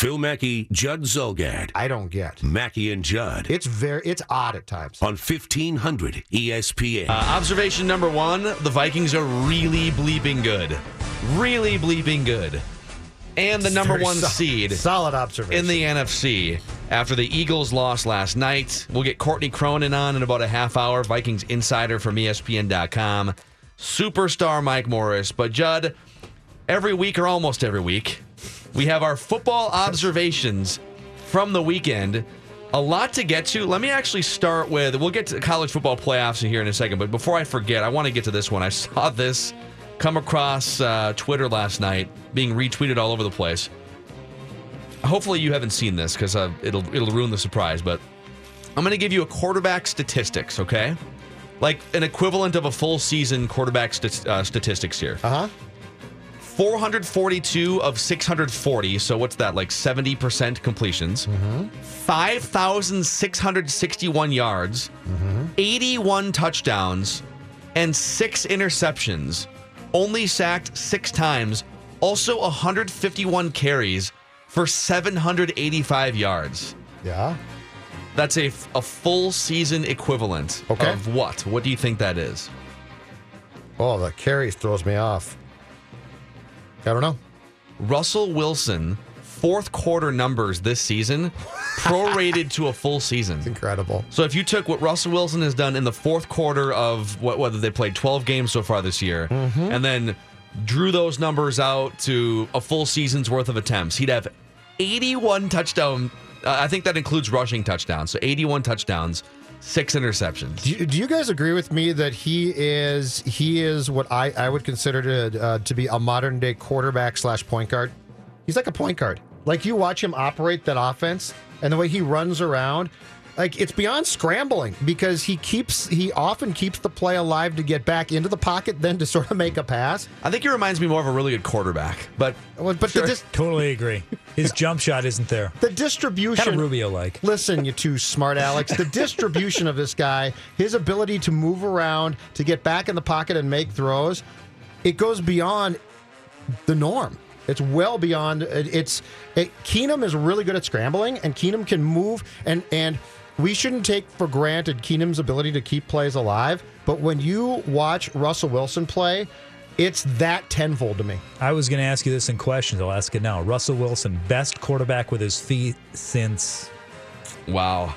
Phil Mackey, Judd Zulgad. I don't get. Mackey and Judd. It's very it's odd at times. On 1500 ESPN. Uh, observation number one the Vikings are really bleeping good. Really bleeping good. And the number Very one sol- seed Solid observation. in the NFC after the Eagles lost last night. We'll get Courtney Cronin on in about a half hour. Vikings insider from ESPN.com. Superstar Mike Morris. But Judd, every week or almost every week, we have our football observations from the weekend. A lot to get to. Let me actually start with we'll get to college football playoffs here in a second, but before I forget, I want to get to this one. I saw this come across uh, Twitter last night, being retweeted all over the place. Hopefully, you haven't seen this because uh, it'll it'll ruin the surprise. But I'm going to give you a quarterback statistics, okay? Like an equivalent of a full season quarterback st- uh, statistics here. Uh huh. 442 of 640. So what's that? Like 70% completions. 5,661 yards, 81 touchdowns, and six interceptions. Only sacked six times. Also 151 carries for 785 yards. Yeah. That's a, a full season equivalent Okay. of what? What do you think that is? Oh, the carries throws me off. I don't know. Russell Wilson, fourth quarter numbers this season, prorated to a full season. Incredible. So if you took what Russell Wilson has done in the fourth quarter of what whether they played 12 games so far this year, and then drew those numbers out to a full season's worth of attempts, he'd have 81 touchdown. Uh, I think that includes rushing touchdowns. So 81 touchdowns, six interceptions. Do you, do you guys agree with me that he is he is what I, I would consider to uh, to be a modern day quarterback slash point guard? He's like a point guard. Like you watch him operate that offense and the way he runs around, like it's beyond scrambling because he keeps he often keeps the play alive to get back into the pocket, then to sort of make a pass. I think he reminds me more of a really good quarterback, but Well, But Sure. the, dis- Totally agree. His jump shot isn't there. the distribution Kind of Rubio like. Listen, you two smart Alex. The distribution of this guy, his ability to move around, to get back in the pocket and make throws, it goes beyond the norm. It's well beyond. It, it's it, Keenum is really good at scrambling, and Keenum can move, and and we shouldn't take for granted Keenum's ability to keep plays alive. But when you watch Russell Wilson play, it's that tenfold to me. I was going to ask you this in questions. I'll ask it now. Russell Wilson, best quarterback with his feet since. Wow.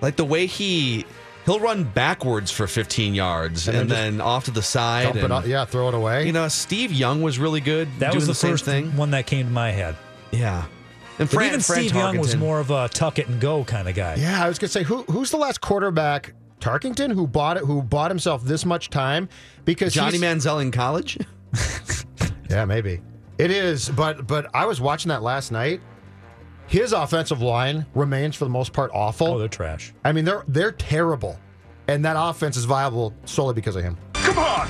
Like the way he he'll run backwards for 15 yards And and, then then, off to the side. And, out, yeah, throw it away. You know, Steve Young was really good. That doing was the, the, same first thing. one that came to my head. Yeah. And But Fran, even Fran Steve Young was more of a tuck it and go kind of guy. Yeah, I was gonna say who who's the last quarterback Tarkenton who bought it who bought himself this much time because Johnny he's- Manziel in college. Yeah, maybe it is, but but I was watching that last night. His offensive line remains for the most part awful. Oh, they're trash. I mean, they're they're terrible, and that offense is viable solely because of him. Come on!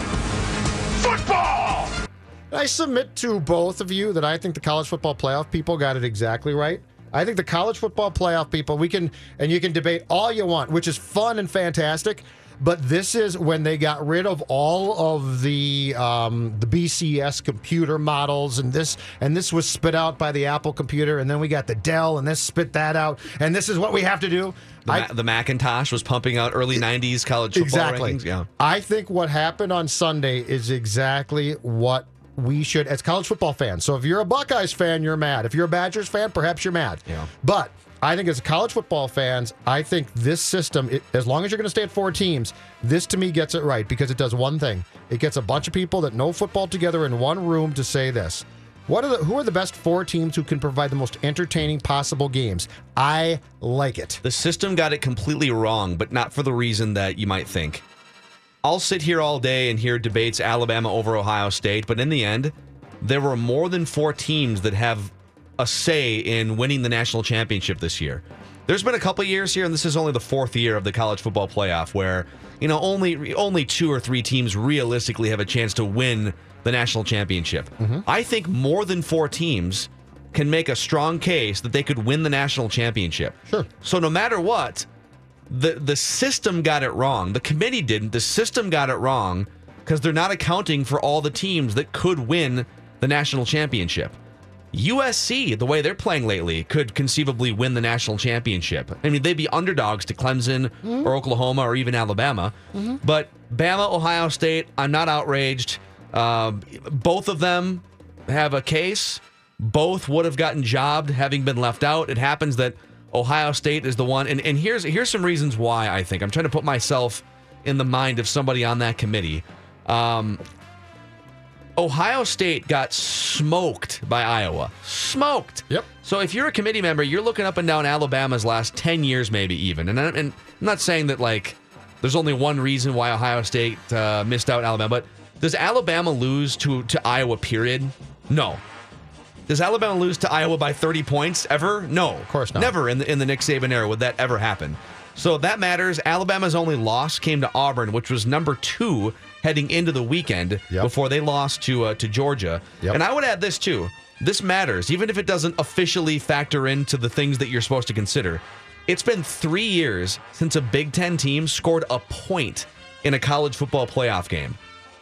I submit to both of you that I think the college football playoff people got it exactly right. I think the college football playoff people, we can, and you can debate all you want, which is fun and fantastic. But this is when they got rid of all of the um, the BCS computer models, and this and this was spit out by the Apple computer, and then we got the Dell, and this spit that out, and this is what we have to do. The, I- the Macintosh was pumping out early 90s college football exactly. rankings. Yeah. I think what happened on Sunday is exactly what we should, as college football fans. So if you're a Buckeyes fan, you're mad. If you're a Badgers fan, perhaps you're mad. Yeah. But I think as college football fans, I think this system, it, as long as you're going to stay at four teams, this to me gets it right because it does one thing. It gets a bunch of people that know football together in one room to say this. What are the who are the best four teams who can provide the most entertaining possible games? I like it. The system got it completely wrong, but not for the reason that you might think. I'll sit here all day and hear debates Alabama over Ohio State, but in the end, there were more than four teams that have a say in winning the national championship this year. There's been a couple years here, and this is only the fourth year of the college football playoff, where you know only only two or three teams realistically have a chance to win the national championship. Mm-hmm. I think more than four teams can make a strong case that they could win the national championship. Sure. So no matter what, the the system got it wrong. The committee didn't. The system got it wrong because they're not accounting for all the teams that could win the national championship. USC, the way they're playing lately, could conceivably win the national championship. I mean, they'd be underdogs to Clemson or Oklahoma or even Alabama. But Bama, Ohio State, I'm not outraged. Um, both of them have a case. Both would have gotten jobbed having been left out. It happens that Ohio State is the one, and, and here's here's some reasons why I think I'm trying to put myself in the mind of somebody on that committee. Um, Ohio State got smoked by Iowa. Smoked. Yep. So if you're a committee member, you're looking up and down Alabama's last 10 years, maybe even. And, I- and I'm not saying that, like, there's only one reason why Ohio State uh, missed out Alabama, but does Alabama lose to, to Iowa, period? No. Does Alabama lose to Iowa by 30 points ever? No. Of course not. Never in the, in the Nick Saban era would that ever happen. So that matters. Alabama's only loss came to Auburn, which was number two heading into the weekend Yep. before they lost to uh, to Georgia. Yep. And I would add this too. This matters, even if it doesn't officially factor into the things that you're supposed to consider. It's been three years since a Big Ten team scored a point in a college football playoff game.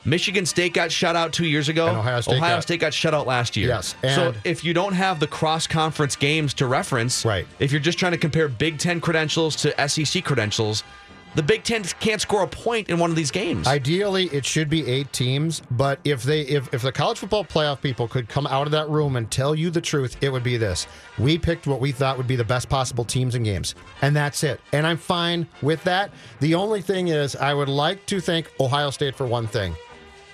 Michigan State got shut out two years ago. And Ohio State got- State got shut out last year. Yes, so if you don't have the cross conference games to reference, Right. if you're just trying to compare Big Ten credentials to SEC credentials, the Big Ten can't score a point in one of these games. Ideally, it should be eight teams, but if they if if the college football playoff people could come out of that room and tell you the truth, it would be this: we picked what we thought would be the best possible teams and games, and that's it. And I'm fine with that. The only thing is, I would like to thank Ohio State for one thing.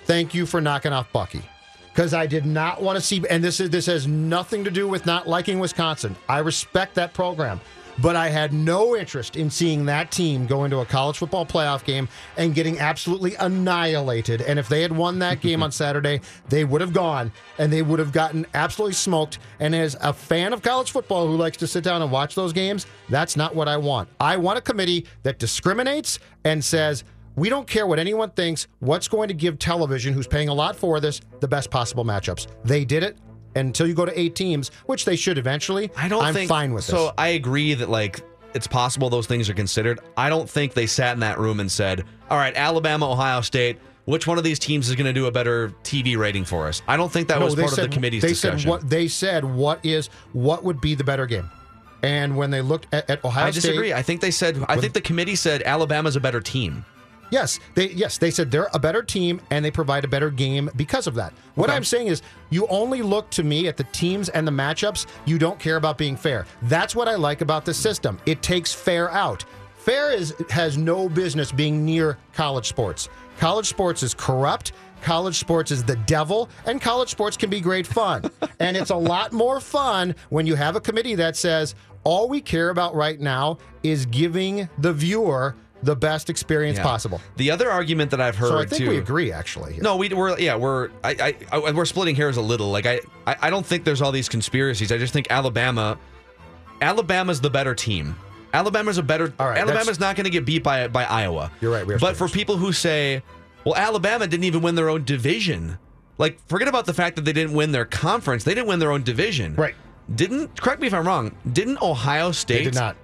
Thank you for knocking off Bucky. Because I did not want to see, and this is this has nothing to do with not liking Wisconsin. I respect that program, but I had no interest in seeing that team go into a college football playoff game and getting absolutely annihilated. And if they had won that game on Saturday, they would have gone and they would have gotten absolutely smoked. And as a fan of college football who likes to sit down and watch those games, that's not what I want. I want a committee that discriminates and says. We don't care what anyone thinks. What's going to give television, who's paying a lot for this, the best possible matchups? They did it. Until you go to eight teams, which they should eventually, I don't I'm think fine with it. So. I agree that like it's possible those things are considered. I don't think they sat in that room and said, "All right, Alabama, Ohio State, which one of these teams is going to do a better TV rating for us?" I don't think that was they part of the committee's they discussion. said what they said. What is what would be the better game? And when they looked at, at Ohio I disagree. State, I think they said. I think the committee said Alabama's a better team. Yes, they yes they said they're a better team and they provide a better game because of that. What Okay. I'm saying is you only look to me at the teams and the matchups. You don't care about being fair. That's what I like about the system. It takes fair out. Fair is has no business being near college sports. College sports is corrupt. College sports is the devil, and college sports can be great fun. and it's a lot more fun when you have a committee that says all we care about right now is giving the viewer the best experience Yeah. possible. The other argument that I've heard So I think too. we agree, actually. No, we, we're yeah we're I, I, I we're splitting hairs a little. Like I, I I don't think there's all these conspiracies. I just think Alabama, Alabama's the better team. Alabama's a better. All right, Alabama's not going to get beat by by Iowa. You're right, are but for people who say, well, Alabama didn't even win their own division. Like, forget about the fact that they didn't win their conference. They didn't win their own division. Right. Didn't correct me if I'm wrong. Didn't Ohio State? They did not.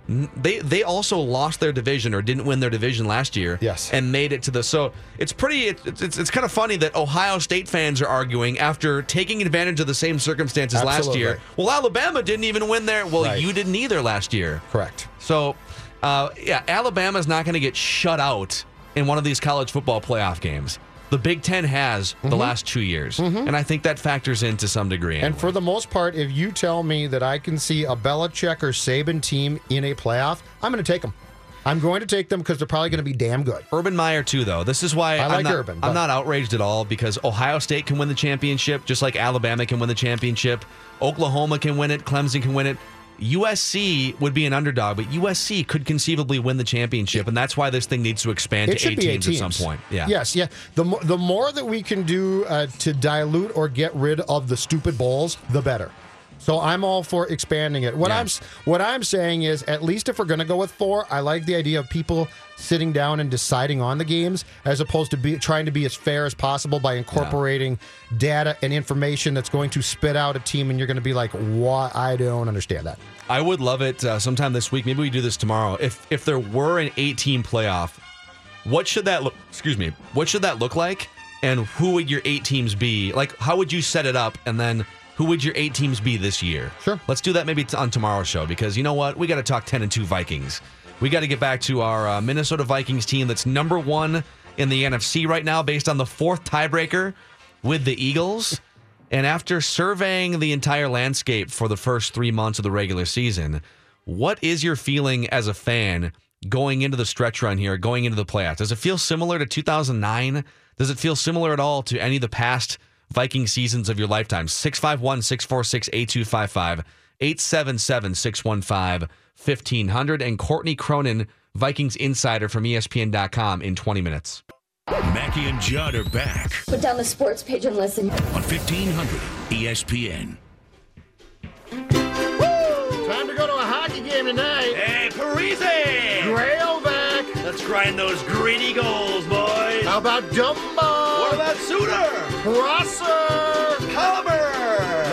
They they also lost their division or didn't win their division last year. Yes. And made it to the so it's pretty it's it's, it's kind of funny that Ohio State fans are arguing after taking advantage of the same circumstances last Absolutely. year. Well, Alabama didn't even win there. Well, Right. you didn't either last year. Correct. So, uh, yeah, Alabama's not going to get shut out in one of these college football playoff games. The Big Ten has the mm-hmm. last two years, mm-hmm. and I think that factors in to some degree. And for the most part, if you tell me that I can see a Belichick or Saban team in a playoff, I'm going to take them. I'm going to take them because they're probably going to be damn good. Urban Meyer too, though. This is why I am like not, Urban, but- I'm not outraged at all because Ohio State can win the championship, just like Alabama can win the championship. Oklahoma can win it. Clemson can win it. USC would be an underdog, but USC could conceivably win the championship, and that's why this thing needs to expand It to eight teams, teams at some point. Yeah. Yes. Yeah. The mo- the more that we can do uh, to dilute or get rid of the stupid bowls, the better. So I'm all for expanding it. What Yeah. I'm what I'm saying is, at least if we're going to go with four, I like the idea of people sitting down and deciding on the games, as opposed to be trying to be as fair as possible by incorporating data and information that's going to spit out a team, and you're going to be like, "What? I don't understand that." I would love it uh, sometime this week. Maybe we do this tomorrow. If if there were an 18 playoff, what should that look? Excuse me. What should that look like? And who would your eight teams be? Like, how would you set it up? And then who would your eight teams be this year? Sure. Let's do that maybe t- on tomorrow's show because you know what? We got to talk 10 and 2 Vikings. We got to get back to our uh, Minnesota Vikings team that's number one in the NFC right now based on the fourth tiebreaker with the Eagles. And after surveying the entire landscape for the first three months of the regular season, what is your feeling as a fan going into the stretch run here, going into the playoffs? Does it feel similar to 2009? Does it feel similar at all to any of the past Viking seasons of your lifetime? 651 646 8255, 877 615 1500. And Courtney Cronin, Vikings insider from ESPN.com in 20 minutes. Mackey and Judd are back Put down the sports page and listen. on 1500 ESPN. Time to go to a hockey game tonight. Hey, Parise! Railback. Let's grind those greedy goals, boys. How about Dumba? What about Suter? Prosser? Palmer!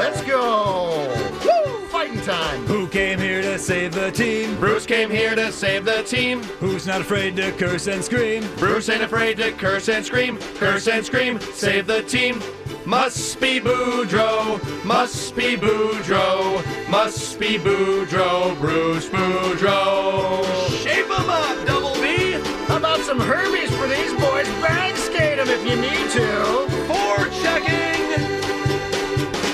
Let's go. Woo! Fighting time. Who came here to save the team? Bruce came here to save the team. Who's not afraid to curse and scream? Bruce ain't afraid to curse and scream, curse and scream, save the team. Must be Boudreau, must be Boudreau, must be Boudreau, Bruce Boudreau. Shape 'em up, Double B! How about some Herbies for these boys? Bag skate them if you need to. Four checking!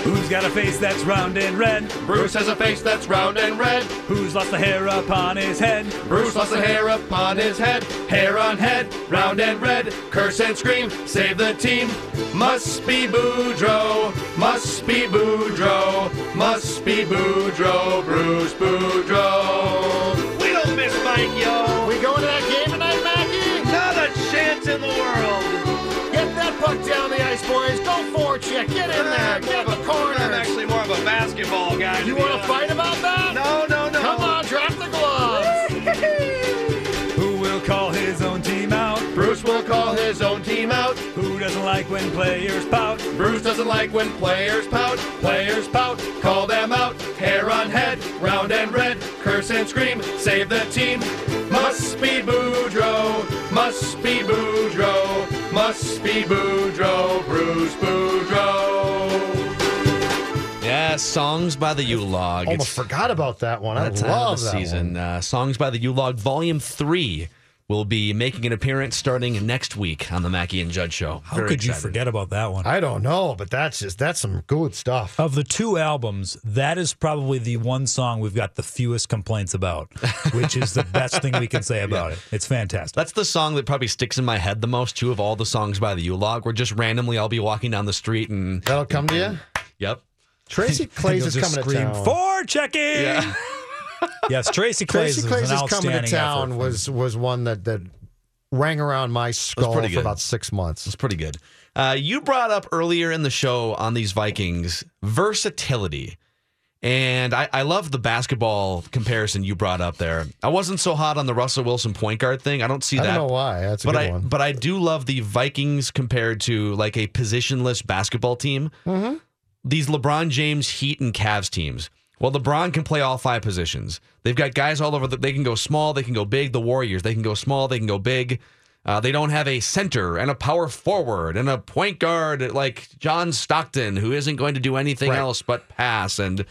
Who's got a face that's round and red? Bruce has a face that's round and red. Who's lost the hair upon his head? Bruce lost the hair upon his head, hair on head, round and red. Curse and scream, save the team. Must be Boudreau, must be Boudreau, must be Boudreau, Bruce Boudreau. We don't miss Mike, yo! We going to that game tonight, Mackey? Not a chance in the world! Get puck down the ice, boys. Go for it, check. Get in there. Ah, Get in the I'm actually more of a basketball guy. You want to fight about that? No, no, no. Come on, drop the gloves. Who will call his own team out? Bruce will call his own team out. Who doesn't like when players pout? Bruce doesn't like when players pout. Players pout, call them out. Hair on head, round and red. Curse and scream, save the team. Must be Boudreau, must be Boudreau, must be Boudreau, Bruce Boudreau. Yeah, songs by the U Log. Almost forgot about that one. I love out of the that season. Uh, Songs by the U Log Volume 3 will be making an appearance starting next week on the Mackey and Judd Show. How Very could you forget about that one? I don't know, but that's just that's some good stuff. Of the two albums, that is probably the one song we've got the fewest complaints about, which is the best thing we can say about it. It's fantastic. That's the song that probably sticks in my head the most, too, of all the songs by the U Log, where just randomly I'll be walking down the street and, That'll come to you. yep. Tracy Clays is just coming to town. For checking. Yeah. yes, Tracy Clays, Tracy is Clays an is coming to town effort. was was one that that rang around my skull for good. about six months. It's pretty good. Uh, you brought up earlier in the show on these Vikings versatility. And I, I love the basketball comparison you brought up there. I wasn't so hot on the Russell Wilson point guard thing. I don't see I that. I don't know why. That's a but good I one. but I do love the Vikings compared to like a positionless basketball team. Mm-hmm. These LeBron James Heat and Cavs teams. Well, LeBron can play all five positions. They've got guys all over. The, they can go small. They can go big. The Warriors. They can go small. They can go big. Uh, they don't have a center and a power forward and a point guard like John Stockton, who isn't going to do anything Right. else but pass. And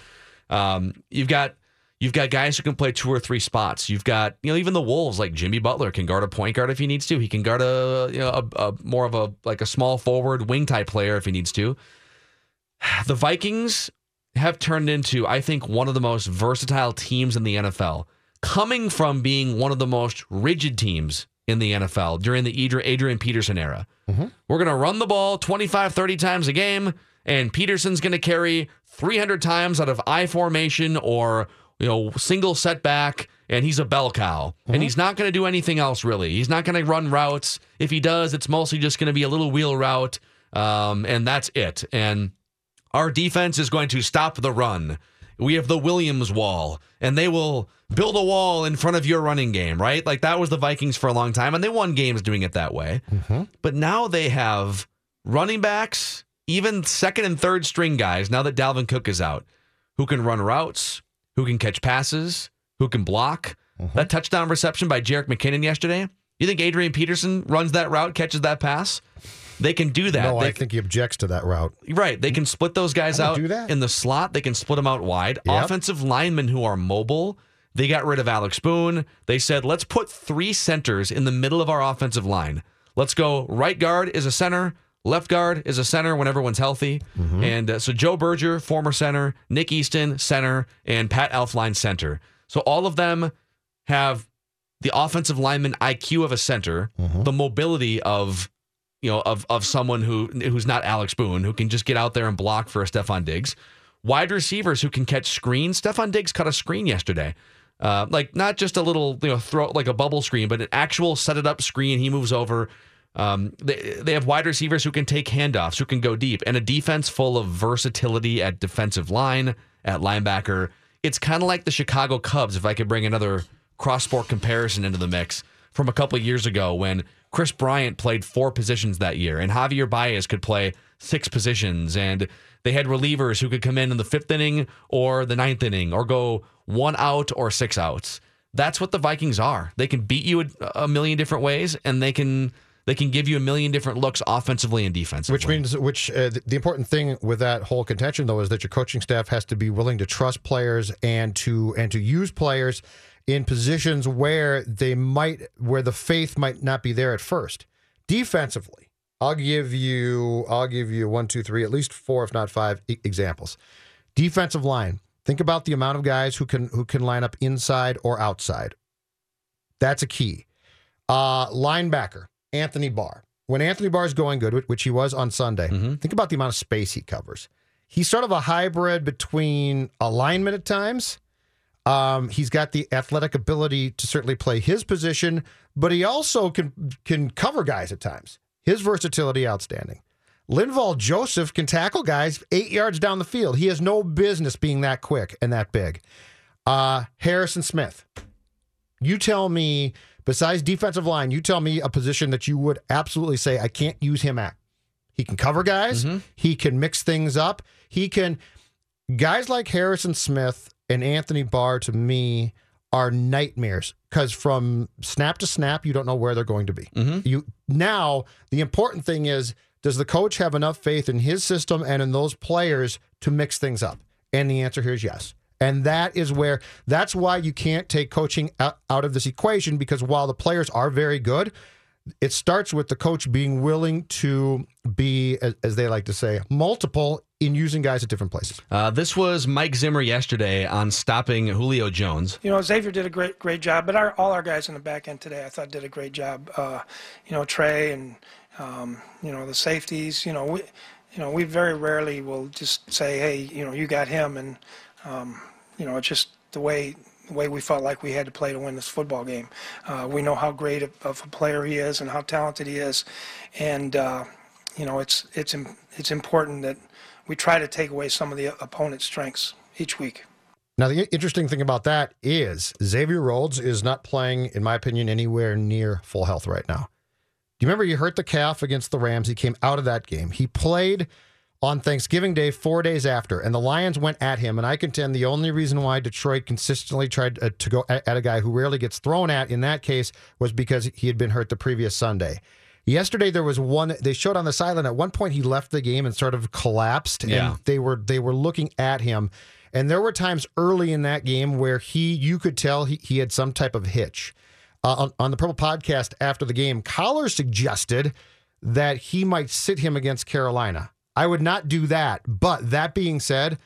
um, you've got You've got guys who can play two or three spots. You've got, you know, even the Wolves like Jimmy Butler can guard a point guard if he needs to. He can guard a, you know, a, a more of a like a small forward wing type player if he needs to. The Vikings have turned into, I think, one of the most versatile teams in the NFL, coming from being one of the most rigid teams in the NFL during the Adrian Peterson era. We're going to run the ball 25, 30 times a game, and Peterson's going to carry 300 times out of I formation or, you know, single setback, and he's a bell cow. And he's not going to do anything else, really. He's not going to run routes. If he does, it's mostly just going to be a little wheel route, um, and that's it. And our defense is going to stop the run. We have the Williams wall, and they will build a wall in front of your running game, right? Like that was the Vikings for a long time, and they won games doing it that way. Mm-hmm. But now they have running backs, even second and third string guys, now that Dalvin Cook is out, who can run routes, who can catch passes, who can block. Mm-hmm. That touchdown reception by Jerick McKinnon yesterday. You think Adrian Peterson runs that route, catches that pass? They can do that. No, They I think he objects to that route. Right. They can split those guys out in the slot. They can split them out wide. Yep. Offensive linemen who are mobile. They got rid of Alex Boone. They said, let's put three centers in the middle of our offensive line. Let's go right guard is a center, left guard is a center when everyone's healthy. Mm-hmm. And uh, so Joe Berger, former center, Nick Easton, center, and Pat Elflein, center. So all of them have the offensive lineman IQ of a center, Mm-hmm. the mobility of you know of of someone who who's not Alex Boone, who can just get out there and block for a Stefon Diggs. Wide receivers who can catch screens. Stefon Diggs cut a screen yesterday. Uh, like not just a little you know throw like a bubble screen, but an actual set it up screen. He moves over. Um, they they have wide receivers who can take handoffs, who can go deep, and a defense full of versatility at defensive line, at linebacker. It's kind of like the Chicago Cubs. If I could bring another cross sport comparison into the mix from a couple years ago when Kris Bryant played four positions that year, and Javier Baez could play six positions, and they had relievers who could come in in the fifth inning or the ninth inning, or go one out or six outs. That's what the Vikings are. They can beat you a, million different ways, and they can they can give you a million different looks offensively and defensively. Which means, which uh, the important thing with that whole contention, though, is that your coaching staff has to be willing to trust players and to and to use players in positions where they might where the faith might not be there at first. Defensively, I'll give you I'll give you one, two, three, at least four, if not five e- examples. Defensive line. Think about the amount of guys who can who can line up inside or outside. That's a key. Uh, linebacker, Anthony Barr. When Anthony Barr is going good, which he was on Sunday, think about the amount of space he covers. He's sort of a hybrid between alignment at times. Um, he's got the athletic ability to certainly play his position, but he also can can cover guys at times. His versatility outstanding. Linval Joseph can tackle guys eight yards down the field. He has no business being that quick and that big. Uh, Harrison Smith. You tell me, besides defensive line, you tell me a position that you would absolutely say I can't use him at. He can cover guys. He can mix things up. He can guys like Harrison Smith and Anthony Barr to me are nightmares because from snap to snap you don't know where they're going to be. Mm-hmm. You now the important thing is does the coach have enough faith in his system and in those players to mix things up? And the answer here is yes. And that is where that's why you can't take coaching out of this equation because while the players are very good, it starts with the coach being willing to be, as, as they like to say, multiple in using guys at different places. Uh, this was Mike Zimmer yesterday on stopping Julio Jones. You know, Xavier did a great great job, but our, all our guys in the back end today, I thought, did a great job. Uh, you know, Trae and um, you know the safeties. You know, we you know we very rarely will just say, hey, you know, you got him, and um, you know, it's just the way the way we felt like we had to play to win this football game. Uh, we know how great of a player he is and how talented he is, and uh, you know, it's it's it's important that we try to take away some of the opponent's strengths each week. Now, the interesting thing about that is Xavier Rhodes is not playing, in my opinion, anywhere near full health right now. Do you remember he hurt the calf against the Rams? He came out of that game. He played on Thanksgiving Day four days after, and the Lions went at him. And I contend the only reason why Detroit consistently tried uh, to go at, at a guy who rarely gets thrown at in that case was because he had been hurt the previous Sunday. Yesterday there was one they showed on the sideline. At one point he left the game and sort of collapsed, Yeah. and they were they were looking at him. And there were times early in that game where he, you could tell he, he had some type of hitch. Uh, on, on the Purple podcast after the game, Collar suggested that he might sit him against Carolina. I would not do that. But that being said,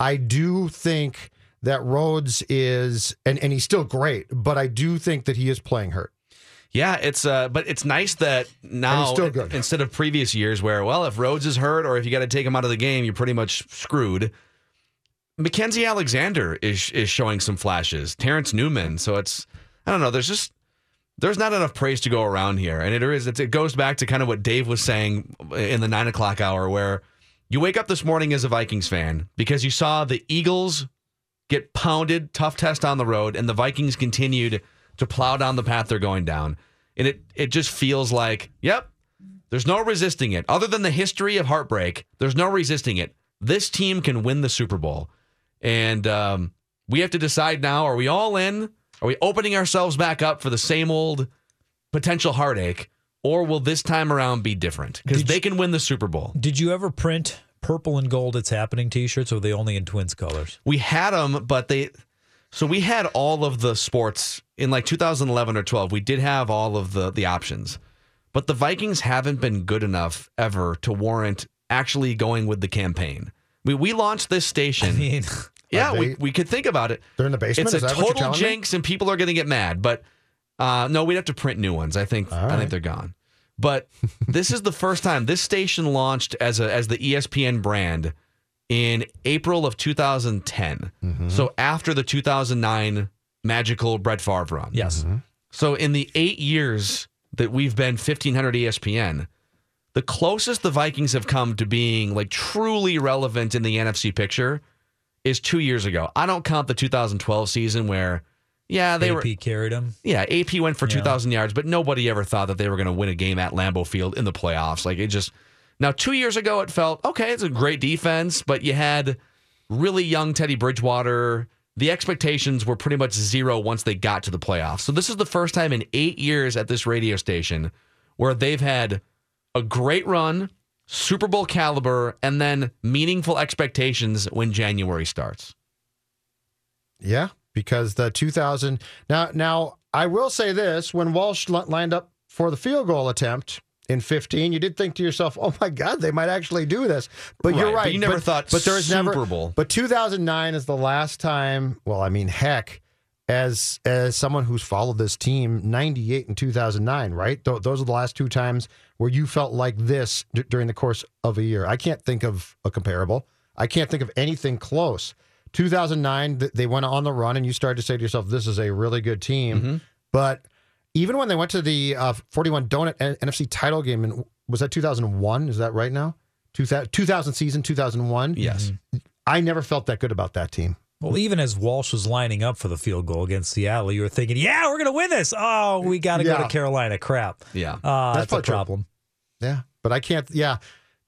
I do think that Rhodes is, and, and he's still great, but I do think that he is playing hurt. Yeah, it's uh, but it's nice that now instead of previous years where well, if Rhodes is hurt or if you got to take him out of the game, you're pretty much screwed. Mackensie Alexander is is showing some flashes. Terrence Newman, so it's I don't know. There's just there's not enough praise to go around here, and it is it goes back to kind of what Dave was saying in the nine o'clock hour, where you wake up this morning as a Vikings fan because you saw the Eagles get pounded, tough test on the road, and the Vikings continued to plow down the path they're going down. And it it just feels like, yep, there's no resisting it. Other than the history of heartbreak, there's no resisting it. This team can win the Super Bowl. And um, we have to decide now are we all in? Are we opening ourselves back up for the same old potential heartache? Or will this time around be different? Because they can win the Super Bowl. Did you ever print purple and gold it's happening t-shirts or were they only in twins colors? We had them, but they. So we had all of the sports in like 2011 or 12. We did have all of the the options, but the Vikings haven't been good enough ever to warrant actually going with the campaign. We we launched this station. I mean, yeah, Are we, we could think about it. They're in the basement? It's a Is that what you're total telling me? jinx, and people are going to get mad. But uh, no, we'd have to print new ones. I think I right. think they're gone. But this is the first time this station launched as a as the ESPN brand in April of 2010. Mm-hmm. So after the 2009 magical Brett Favre run. yes. So in the eight years that we've been 1500 ESPN, the closest the Vikings have come to being like truly relevant in the NFC picture is two years ago. I don't count the 2012 season where, yeah, they AP were. carried them. Yeah, AP went for 2,000 yards, but nobody ever thought that they were going to win a game at Lambeau Field in the playoffs. Like it just. Now, two years ago, it felt okay, it's a great defense, but you had really young Teddy Bridgewater. The expectations were pretty much zero once they got to the playoffs. So, this is the first time in eight years at this radio station where they've had a great run, Super Bowl caliber, and then meaningful expectations when January starts. Yeah, because the 2000 now now I will say this: when Walsh li- lined up for the field goal attempt in 15, you did think to yourself, "Oh my God, they might actually do this." But you're Right, but you never thought But there's never Super Bowl. But 2009 is the last time. Well, I mean, heck. As as someone who's followed this team, 98 and 2009, right? Th- those are the last two times where you felt like this d- during the course of a year. I can't think of a comparable. I can't think of anything close. 2009, th- they went on the run, and you started to say to yourself, "This is a really good team." Mm-hmm. But even when they went to the uh, 41 Donut N- NFC title game, and was that 2001? Is that right now? 2000, 2000 season, 2001. Yes. I never felt that good about that team. Well, even as Walsh was lining up for the field goal against Seattle, you were thinking, "Yeah, we're going to win this." Oh, we got to go to Carolina. Crap. Yeah. Uh, That's that's, a probably true. problem. Yeah, but I can't. Yeah,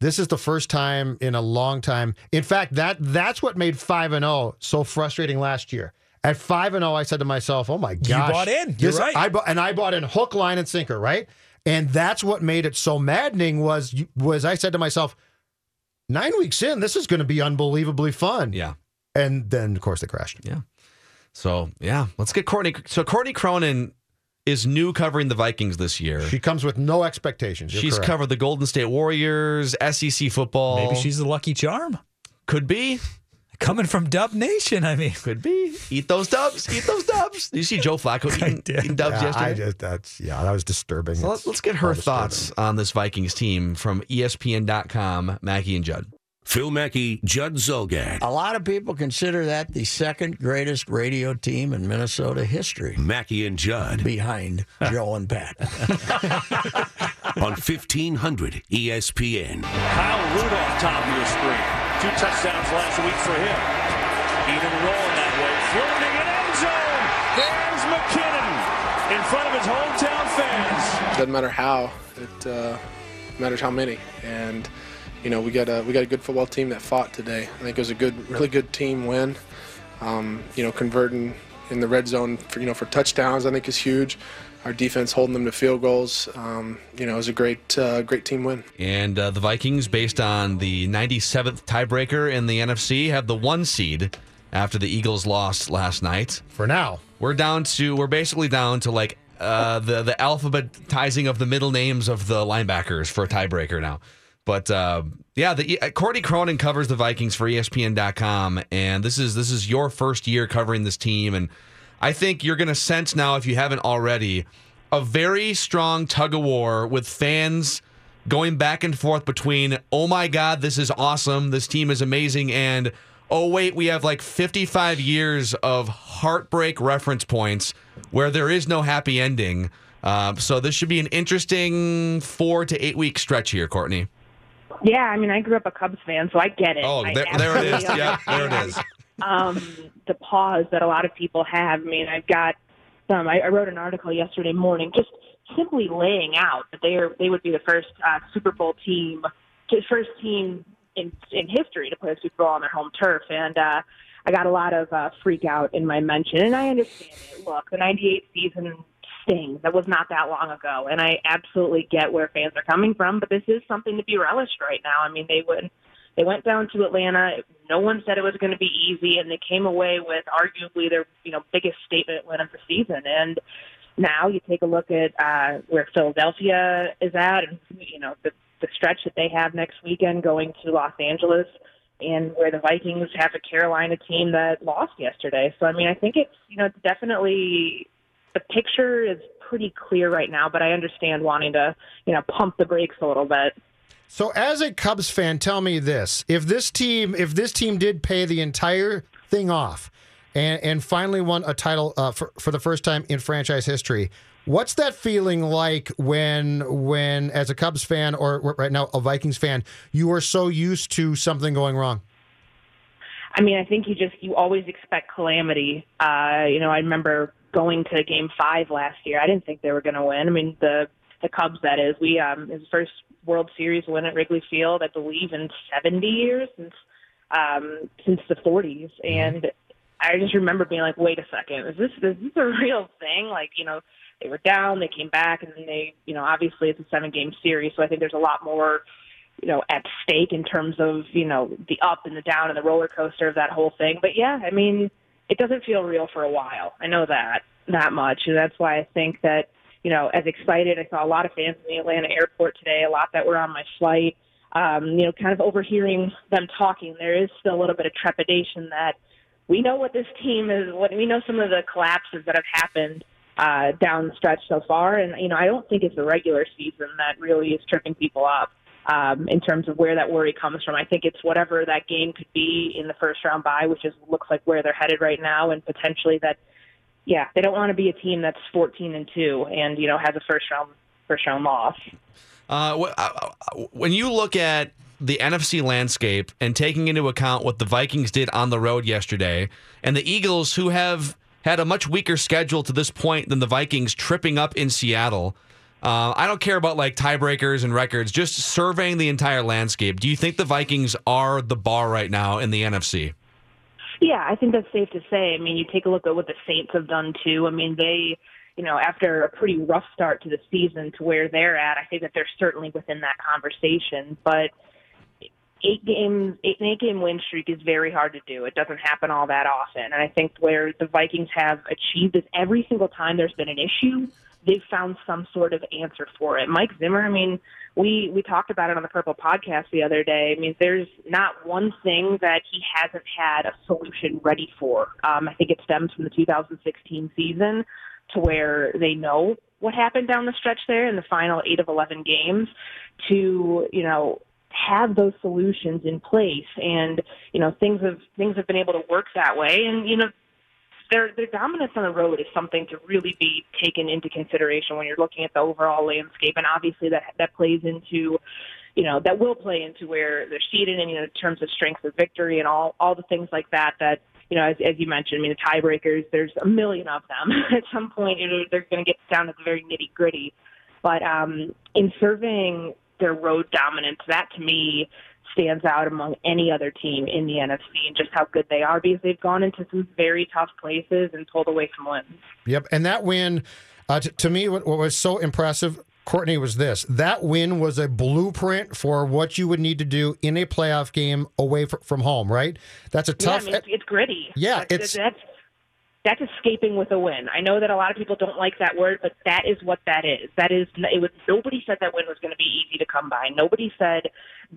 this is the first time in a long time. In fact, that that's what made five and zero so frustrating last year. At five and zero, I said to myself, "Oh my gosh, you bought in. You're this- right. I bought, and I bought in hook, line, and sinker, right? And that's what made it so maddening. Was was I said to myself, nine weeks in, this is going to be unbelievably fun. Yeah. And then of course they crashed. Yeah. So yeah, let's get Courtney. So Courtney Cronin is new covering the Vikings this year. She comes with no expectations. You're She's correct. covered the Golden State Warriors, SEC football. Maybe she's the lucky charm could be, coming from Dub Nation. I mean, could be. Eat those dubs. Eat those dubs. Did you see Joe Flacco eating, eating dubs Yeah, yesterday? I just that's yeah, that was disturbing. so It's let, us get her all disturbing. thoughts on this Vikings team from ESPN.com. Mackey and Judd. Phil Mackey, Judd Zulgad. A lot of people consider that the second greatest radio team in Minnesota history, Mackey and Judd behind Joe and Pat. on 1500 ESPN. Kyle Rudolph, top of your screen. Two touchdowns last week for him. Even rolling that way. Floating in end zone. There's McKinnon in front of his hometown fans. Doesn't matter how, it uh, matters how many. And you know, we got a we got a good football team that fought today. I think it was a good, really good team win. Um, you know, converting in the red zone for you know for touchdowns, I think is huge. Our defense holding them to field goals, um, you know, it was a great uh, great team win. And uh, the Vikings, based on the 97th tiebreaker in the NFC, have the one seed after the Eagles lost last night. For now, we're down to we're basically down to like uh, the the alphabetizing of the middle names of the linebackers for a tiebreaker now. But uh, yeah, the uh, Courtney Cronin covers the Vikings for ESPN.com, and this is this is your first year covering this team, and I think you're going to sense now, if you haven't already, a very strong tug of war with fans going back and forth between, oh my God, this is awesome, this team is amazing, and oh wait, we have like 55 years of heartbreak reference points where there is no happy ending. Um, so this should be an interesting four to eight week stretch here, Courtney. Yeah, I mean, I grew up a Cubs fan, so I get it. Oh, there, there it is. Yeah, there it is. Um, the pause that a lot of people have. I mean, I've got some. I, I wrote an article yesterday morning, just simply laying out that they are they would be the first uh, Super Bowl team, first team in in history to play a Super Bowl on their home turf, and uh, I got a lot of uh, freak out in my mention, and I understand it. Look, the '98 season stings. That was not that long ago, and I absolutely get where fans are coming from. But this is something to be relished right now. I mean, they would they went down to Atlanta. No one said it was going to be easy, and they came away with arguably their you know biggest statement win of the season. And now you take a look at uh, where Philadelphia is at, and you know the the stretch that they have next weekend going to Los Angeles, and where the Vikings have a Carolina team that lost yesterday. So I mean, I think it's you know it's definitely the picture is pretty clear right now, but I understand wanting to you know pump the brakes a little bit. So, as a Cubs fan, tell me this: if this team, if this team did pay the entire thing off, and and finally won a title uh, for for the first time in franchise history, what's that feeling like when when as a Cubs fan or right now a Vikings fan, you are so used to something going wrong? I mean, I think you just you always expect calamity. Uh, you know, I remember going to Game Five last year. I didn't think they were going to win. I mean, the the Cubs, that is, we um, his first World Series win at Wrigley Field, I believe, in 70 years since um, since the 40s, and I just remember being like, wait a second, is this is this a real thing? Like, you know, they were down, they came back, and then they, you know, obviously it's a seven game series, so I think there's a lot more you know, at stake in terms of, you know, the up and the down and the roller coaster of that whole thing. But yeah, I mean, it doesn't feel real for a while. I know that that much. And that's why I think that, you know, as excited, I saw a lot of fans in the Atlanta airport today, a lot that were on my flight, um, you know, kind of overhearing them talking. There is still a little bit of trepidation that we know what this team is, what we know some of the collapses that have happened uh, down the stretch so far. And, you know, I don't think it's the regular season that really is tripping people up um, in terms of where that worry comes from. I think it's whatever that game could be in the first round bye, which is looks like where they're headed right now, and potentially that. Yeah, they don't want to be a team that's 14 and two and you know has a first round first round loss. Uh, uh, when you look at the NFC landscape and taking into account what the Vikings did on the road yesterday, and the Eagles, who have had a much weaker schedule to this point than the Vikings, tripping up in Seattle. Uh, I don't care about like tiebreakers and records, just surveying the entire landscape. Do you think the Vikings are the bar right now in the NFC? Yeah, I think that's safe to say. I mean, you take a look at what the Saints have done too. I mean, they, you know, after a pretty rough start to the season to where they're at, I think that they're certainly within that conversation. But eight games, eight, eight game win streak is very hard to do. It doesn't happen all that often. And I think where the Vikings have achieved is every single time there's been an issue, they've found some sort of answer for it. Mike Zimmer, I mean, we we talked about it on the Purple podcast the other day. I mean, there's not one thing that he hasn't had a solution ready for. Um, I think it stems from the 2016 season to where they know what happened down the stretch there in the final eight of 11 games to, you know, have those solutions in place and you know things have things have been able to work that way and you know their their dominance on the road is something to really be taken into consideration when you're looking at the overall landscape, and obviously that that plays into, you know, that will play into where they're seated in, you know, in terms of strength of victory and all all the things like that. That you know, as, as you mentioned, I mean, the tiebreakers, there's a million of them. at some point, you know, they're going to get down to the very nitty gritty. But um, in surveying their road dominance, that to me stands out among any other team in the NFC and just how good they are because they've gone into some very tough places and pulled away some wins. Yep, and that win, uh, t- to me, what, what was so impressive Courtney, was this: that win was a blueprint for what you would need to do in a playoff game away fr- from home. Right? That's a Yeah, tough. I mean, it's, it's gritty. Yeah, that's, it's- that's that's escaping with a win. I know that a lot of people don't like that word, but that is what that is. That is it was nobody said that win was going to be easy to come by. Nobody said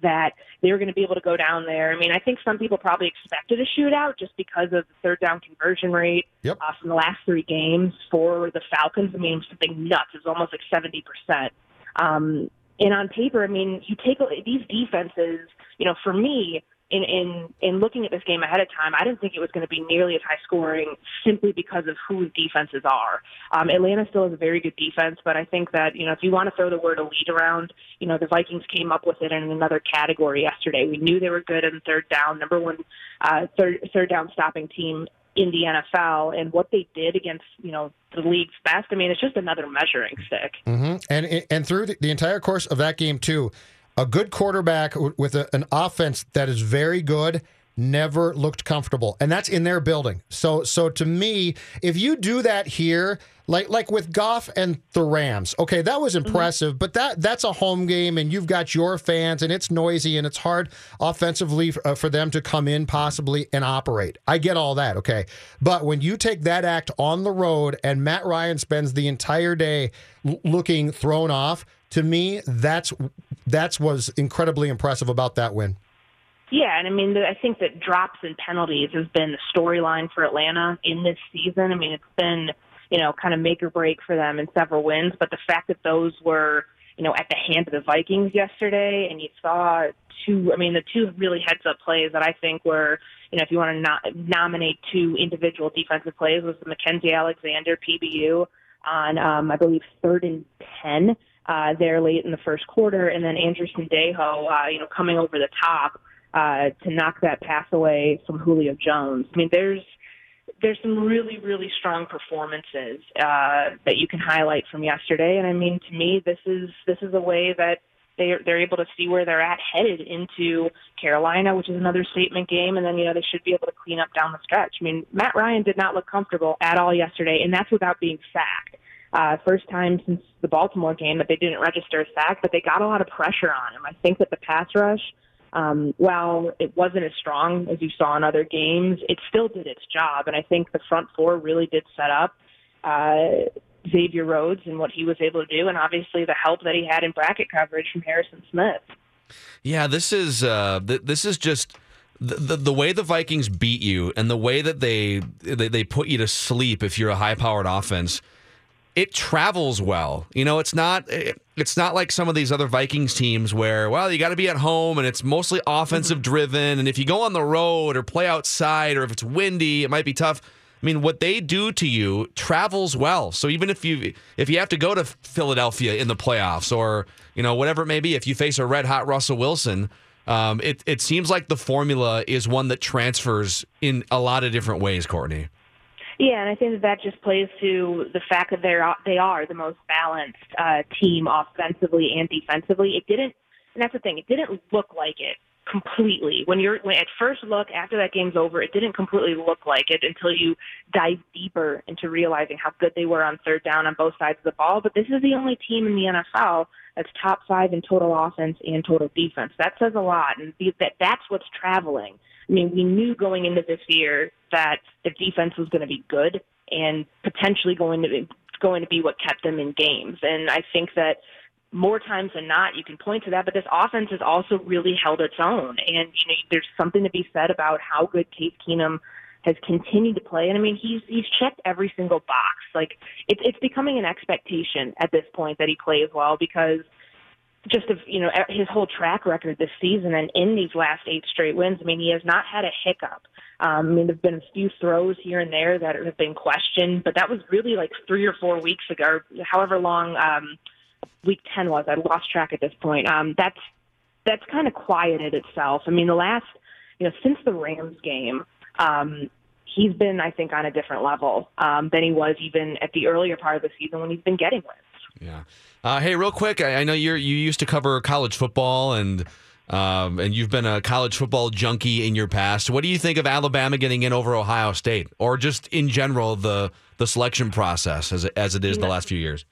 that they were going to be able to go down there. I mean, I think some people probably expected a shootout just because of the third down conversion rate Yep. uh, from the last three games for the Falcons. I mean, something nuts. It was almost like seventy percent. Um, and on paper, I mean, you take a- these defenses. You know, for me, in in in looking at this game ahead of time, I didn't think it was going to be nearly as high scoring simply because of who defenses are. Um, Atlanta still has a very good defense, but I think that you know if you want to throw the word elite around, you know the Vikings came up with it in another category yesterday. We knew they were good in third down, number one uh, third third down stopping team in the NFL, and what they did against you know the league's best. I mean, it's just another measuring stick. hmm And and through the entire course of that game too, a good quarterback with a, an offense that is very good never looked comfortable, and that's in their building. So so to me, if you do that here, like like with Goff and the Rams, okay, that was impressive, but that that's a home game, and you've got your fans, and it's noisy, and it's hard offensively uh, for them to come in possibly and operate. I get all that, okay, but when you take that act on the road, and Matt Ryan spends the entire day l- looking thrown off. To me, that's that's was incredibly impressive about that win. Yeah, and I mean, I think that drops and penalties has been the storyline for Atlanta in this season. I mean, it's been you know kind of make or break for them in several wins, but the fact that those were you know at the hand of the Vikings yesterday, and you saw two, I mean, the two really heads up plays that I think were you know if you want to no- nominate two individual defensive plays was the Mackensie Alexander PBU on um, I believe third and ten. Uh, there late in the first quarter, and then Andrew Sendejo, uh, you know, coming over the top uh, to knock that pass away from Julio Jones. I mean, there's there's some really really strong performances uh, that you can highlight from yesterday, and I mean, to me, this is this is a way that they're they're able to see where they're at headed into Carolina, which is another statement game, and then you know they should be able to clean up down the stretch. I mean, Matt Ryan did not look comfortable at all yesterday, and that's without being sacked. Uh, first time since the Baltimore game that they didn't register a sack, but they got a lot of pressure on him. I think that the pass rush, um, while it wasn't as strong as you saw in other games, it still did its job. And I think the front four really did set up uh, Xavier Rhodes and what he was able to do, and obviously the help that he had in bracket coverage from Harrison Smith. Yeah, this is uh, th- this is just the, the the way the Vikings beat you and the way that they they, they put you to sleep if you're a high powered offense. It travels well. You know, it's not it- it's not like some of these other Vikings teams where well, you got to be at home and it's mostly offensive driven and if you go on the road or play outside or if it's windy, it might be tough. I mean, what they do to you travels well. So even if you if you have to go to Philadelphia in the playoffs or you know whatever it may be, if you face a red hot Russell Wilson, um, it it seems like the formula is one that transfers in a lot of different ways. Courtney. Yeah, and I think that that just plays to the fact that they're they are the most balanced uh, team offensively and defensively. It didn't, and that's the thing. It didn't look like it completely when you're when at first look after that game's over. It didn't completely look like it until you dive deeper into realizing how good they were on third down on both sides of the ball. But this is the only team in the NFL that's top five in total offense and total defense. That says a lot, and that that's what's traveling. I mean, we knew going into this year that the defense was going to be good and potentially going to be, going to be what kept them in games. And I think that more times than not, you can point to that. But this offense has also really held its own, and you know, there's something to be said about how good Case Keenum has continued to play. And I mean, he's he's checked every single box. Like it's it's becoming an expectation at this point that he plays well because just of you know his whole track record this season and in these last eight straight wins. I mean, he has not had a hiccup. Um, I mean, there've been a few throws here and there that have been questioned, but that was really like three or four weeks ago, however long um, week ten was. I lost track at this point. Um, that's that's kind of quieted itself. I mean, the last you know since the Rams game. Um, He's been, I think, on a different level um, than he was even at the earlier part of the season when he's been getting wins. Yeah. Uh, hey, real quick, I, I know you're you used to cover college football and um, and you've been a college football junkie in your past. What do you think of Alabama getting in over Ohio State, or just in general the the selection process as as it is the last few years?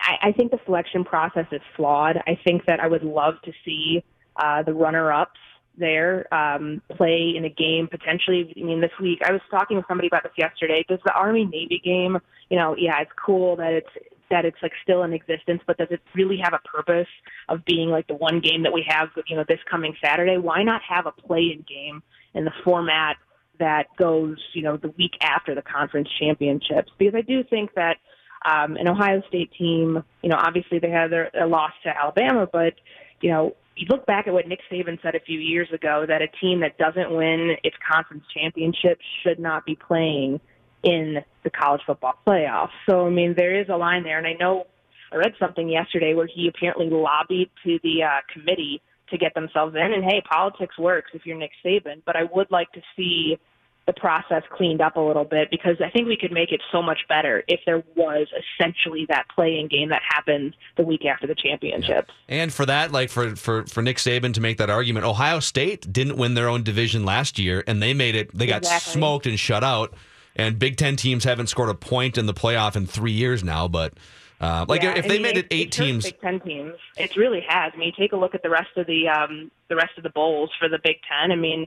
I, I think the selection process is flawed. I think that I would love to see uh, the runner-ups there um, play in a game potentially. I mean, this week I was talking with somebody about this yesterday. Does the Army Navy game? You know, yeah, it's cool that it's that it's like still in existence, but does it really have a purpose of being like the one game that we have? You know, this coming Saturday. Why not have a play-in game in the format that goes, you know, the week after the conference championships? Because I do think that um, an Ohio State team, you know, obviously they had their, their loss to Alabama, but you know, you look back at what Nick Saban said a few years ago that a team that doesn't win its conference championship should not be playing in the college football playoffs. So I mean, there is a line there, and I know I read something yesterday where he apparently lobbied to the uh, committee to get themselves in. And hey, politics works if you're Nick Saban, but I would like to see the process cleaned up a little bit because I think we could make it so much better if there was essentially that playing game that happens the week after the championship. And for that, like for, for for Nick Saban to make that argument, Ohio State didn't win their own division last year, and they made it. They got Exactly. smoked and shut out. And Big Ten teams haven't scored a point in the playoff in three years now. But uh, like Yeah, if I they mean, made it eight teams, Big Ten teams. It really has. I mean, take a look at the rest of the um, the rest of the bowls for the Big Ten. I mean,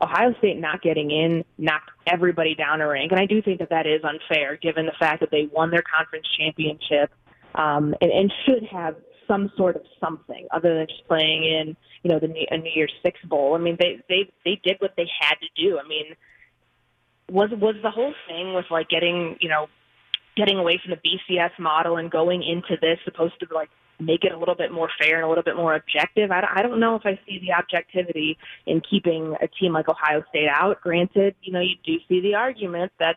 Ohio State not getting in knocked everybody down a rank, and I do think that that is unfair given the fact that they won their conference championship um, and, and should have some sort of something other than just playing in you know the New, a New Year's Six bowl. I mean, they they they did what they had to do. I mean, was was the whole thing with like getting you know getting away from the BCS model and going into this supposed to like make it a little bit more fair and a little bit more objective. I don't, I don't know if I see the objectivity in keeping a team like Ohio State out. Granted, you know, you do see the argument that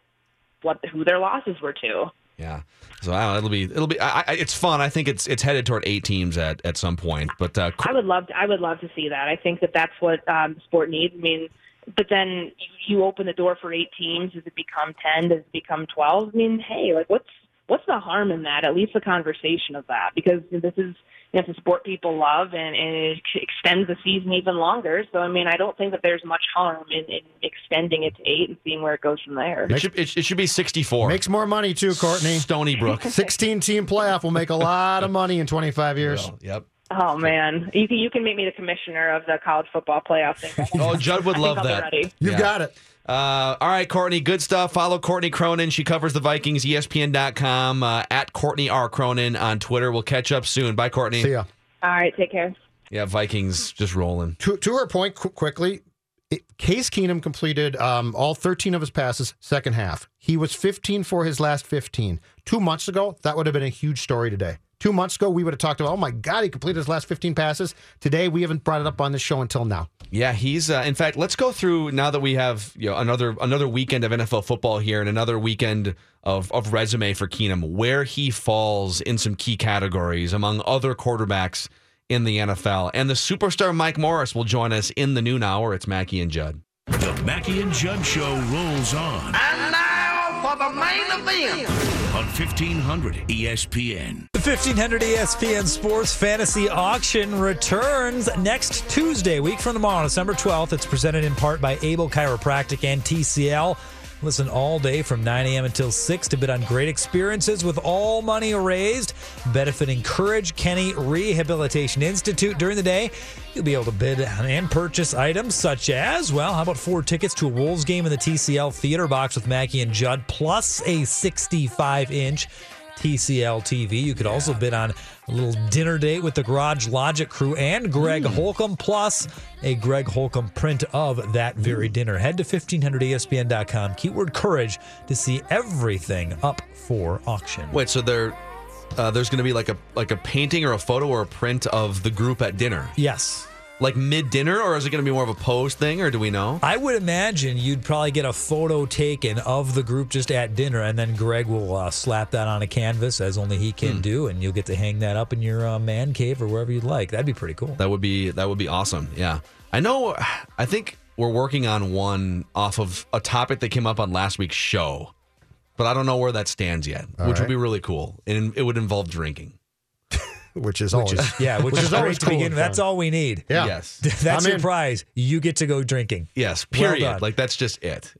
what who their losses were to. yeah. So I don't know, it'll be it'll be. I, I, it's fun. I think it's it's headed toward eight teams at at some point. But uh, I would love to, I would love to see that. I think that that's what um, sport needs. I mean, but then you, you open the door for eight teams. Does it become ten? Does it become twelve? I mean, hey, like what's what's the harm in that? At least the conversation of that, because this is you know, it's a sport people love, and, and it extends the season even longer. So I mean, I don't think that there's much harm in, in extending it to eight and seeing where it goes from there. it should it, it should be sixty four. Makes more money too, Courtney. Stony Brook. 16 team playoff will make a lot of money in 25 years. Yep. Oh man, you can you can make me the commissioner of the college football playoff thing. Oh, Judd would I think love I'll be that. ready. You've Yeah. got it. Uh, all right, Courtney, good stuff. Follow Courtney Cronin. She covers the Vikings, ESPN.com, uh, at Courtney R. Cronin on Twitter. We'll catch up soon. Bye, Courtney. See ya. All right, take care. Yeah, Vikings just rolling. To, to her point, qu- quickly, it, Case Keenum completed um, all 13 of his passes second half. He was 15 for his last 15. Two months ago, that would have been a huge story today. Two months ago, we would have talked about, oh my God, he completed his last 15 passes. Today, we haven't brought it up on the show until now. Yeah, he's. Uh, in fact, let's go through now that we have you know another another weekend of NFL football here and another weekend of of resume for Keenum, where he falls in some key categories among other quarterbacks in the NFL. And the superstar Mike Morris will join us in the noon hour. It's Mackey and Judd. The Mackey and Judd Show rolls on And now for the main event. on 1500 ESPN. The 1500 ESPN Sports Fantasy Auction returns next Tuesday, week from tomorrow, December 12th. It's presented in part by Able Chiropractic and TCL. Listen all day from 9 a.m. until 6 to bid on great experiences with all money raised, benefiting Courage Kenny Rehabilitation Institute. During the day, you'll be able to bid and purchase items such as, well, how about four tickets to a Wolves game in the TCL Theater Box with Mackey and Judd, plus a 65 inch TCL TV. You could also bid on a little dinner date with the Garage Logic crew and Greg Holcomb, plus a Greg Holcomb print of that very dinner. Head to 1500ESPN.com, keyword courage, to see everything up for auction. Wait, so there, uh, there's going to be like a like a painting or a photo or a print of the group at dinner, Yes. Like mid dinner, or is it going to be more of a pose thing, or do we know? I would imagine you'd probably get a photo taken of the group just at dinner, and then Greg will uh, slap that on a canvas as only he can do, and you'll get to hang that up in your uh, man cave or wherever you'd like. That'd be pretty cool. That would be that would be awesome. Yeah, I know. I think we're working on one off of a topic that came up on last week's show, but I don't know where that stands yet. All which would be really cool, and it would involve drinking. Which is Which always is yeah, which, is, always to cool begin. with. That's all we need. Yeah. Yes, That's I'm your in. prize. You get to go drinking. yes. Well Period. done. like that's just it.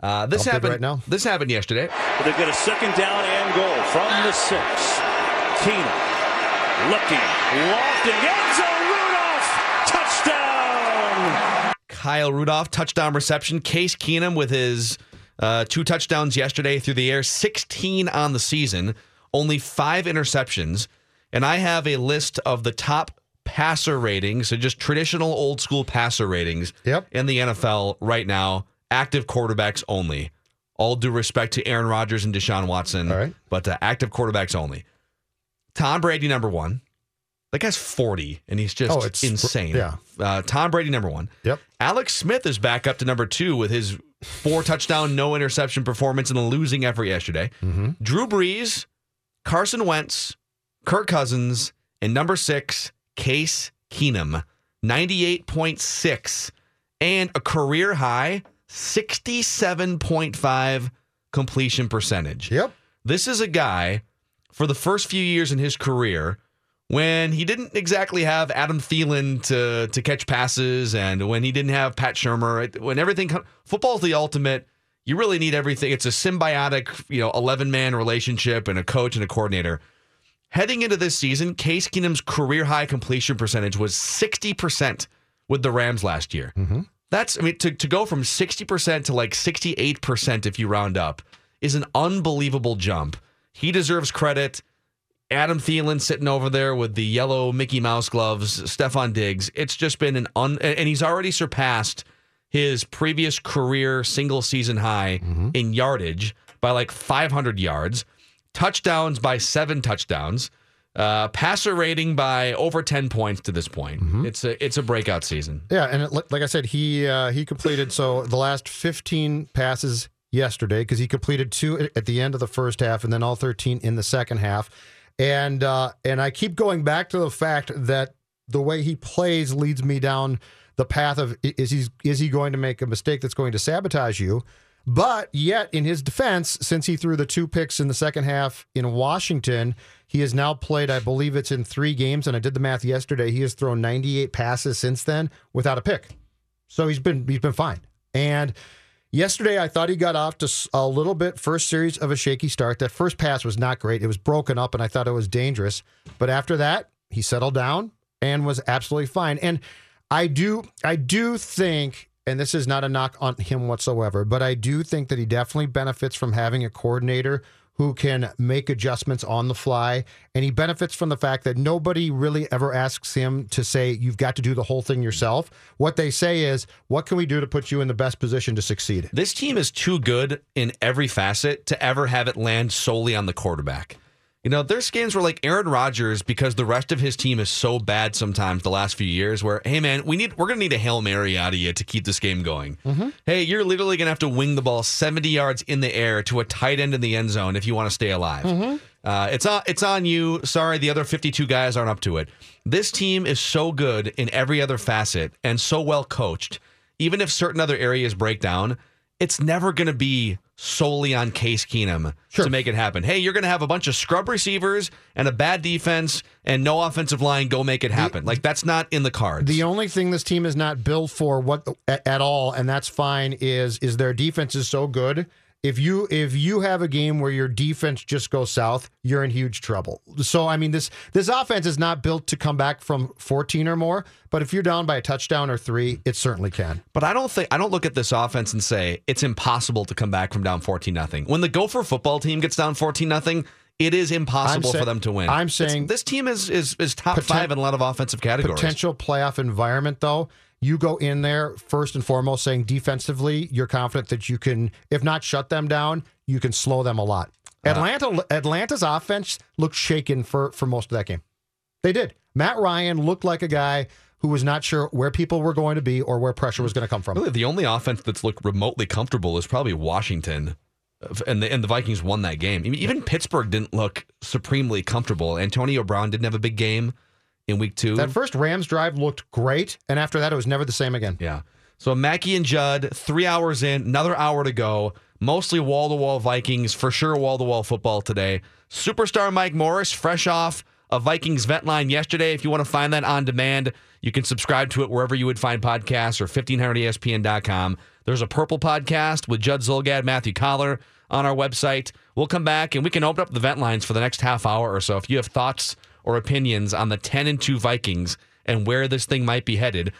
Uh, this I'll happened right now. This happened yesterday. But they've got a second down and goal from the six. Keenum. Looking, lofting, end zone, Rudolph, touchdown! Kyle Rudolph, touchdown reception. Case Keenum with his uh, two touchdowns yesterday through the air, 16 on the season, only five interceptions. And I have a list of the top passer ratings, so just traditional old school passer ratings yep. in the NFL right now, active quarterbacks only. All due respect to Aaron Rodgers and Deshaun Watson, All right. but uh, active quarterbacks only. Tom Brady, number one. That guy's 40, and he's just Oh, it's- insane. yeah. Uh, Tom Brady, number one. Yep. Alex Smith is back up to number two with his four touchdown, no interception performance in a losing effort yesterday. Mm-hmm. Drew Brees, Carson Wentz, Kirk Cousins, and number six, Case Keenum, 98.6, and a career high 67.5 completion percentage. Yep. This is a guy for the first few years in his career when he didn't exactly have Adam Thielen to to catch passes and when he didn't have Pat Shurmur, when everything football's the ultimate, you really need everything. It's a symbiotic, you know, 11-man relationship and a coach and a coordinator. Heading into this season, Case Keenum's career high completion percentage was 60% with the Rams last year. Mm-hmm. That's, I mean, to, to go from 60% to like 68% if you round up is an unbelievable jump. He deserves credit. Adam Thielen sitting over there with the yellow Mickey Mouse gloves, Stefon Diggs. It's just been an un, and he's already surpassed his previous career single season high mm-hmm. in yardage by like 500 yards, touchdowns by seven touchdowns, uh, passer rating by over 10 points to this point. It's a it's a breakout season. Yeah, and it, like I said, he uh, he completed so the last 15 passes yesterday because he completed two at the end of the first half and then all 13 in the second half. And uh, and I keep going back to the fact that the way he plays leads me down the path of is he is he going to make a mistake that's going to sabotage you? But yet, in his defense, since he threw the two picks in the second half in Washington, he has now played, I believe it's in three games, and I did the math yesterday. He has thrown 98 passes since then without a pick. So he's been he's been fine. And yesterday, I thought he got off to a little bit first series of a shaky start. That first pass was not great. It was broken up, and I thought it was dangerous. But after that, he settled down and was absolutely fine. And I do I do think, and this is not a knock on him whatsoever, but I do think that he definitely benefits from having a coordinator who can make adjustments on the fly. And he benefits from the fact that nobody really ever asks him to say, you've got to do the whole thing yourself. What they say is, what can we do to put you in the best position to succeed? This team is too good in every facet to ever have it land solely on the quarterback. You know, there's games where like Aaron Rodgers, because the rest of his team is so bad sometimes the last few years, where hey man, we need we're gonna need a hail mary out of you to keep this game going. Hey, you're literally gonna have to wing the ball 70 yards in the air to a tight end in the end zone if you want to stay alive. Uh, it's on it's on you. Sorry, the other 52 guys aren't up to it. This team is so good in every other facet and so well coached. Even if certain other areas break down, it's never going to be solely on Case Keenum to make it happen. Hey, you're going to have a bunch of scrub receivers and a bad defense and no offensive line. Go make it happen. like that's not in the cards. The only thing this team is not built for what at, at all, and that's fine. Is is their defense is so good. If you if you have a game where your defense just goes south, you're in huge trouble. So I mean this this offense is not built to come back from 14 or more. But if you're down by a touchdown or three, it certainly can. But I don't think I don't look at this offense and say it's impossible to come back from down 14 nothing. When the Gopher football team gets down 14 nothing, it is impossible say- for them to win. I'm It's- saying- this team is is is top Poten- 5 in a lot of offensive categories. Potential playoff environment, though, you go in there first and foremost saying defensively, you're confident that you can, if not shut them down, you can slow them a lot. Uh, Atlanta, Atlanta's offense looked shaken for for most of that game. They did. Matt Ryan looked like a guy who was not sure where people were going to be or where pressure was going to come from. Really, the only offense that's looked remotely comfortable is probably Washington, and the and the Vikings won that game. Even Pittsburgh didn't look supremely comfortable. Antonio Brown didn't have a big game in week two. That first Rams drive looked great, and after that, it was never the same again. Yeah. So Mackey and Judd, three hours in, another hour to go. Mostly wall to wall Vikings, for sure wall to wall football today. Superstar Mike Morris, fresh off a Vikings vent line yesterday. If you want to find that on demand, you can subscribe to it wherever you would find podcasts or 1500ESPN.com. There's a Purple podcast with Judd Zulgad, Matthew Coller on our website. We'll come back and we can open up the vent lines for the next half hour or so. If you have thoughts or opinions on the 10 and 2 Vikings and where this thing might be headed,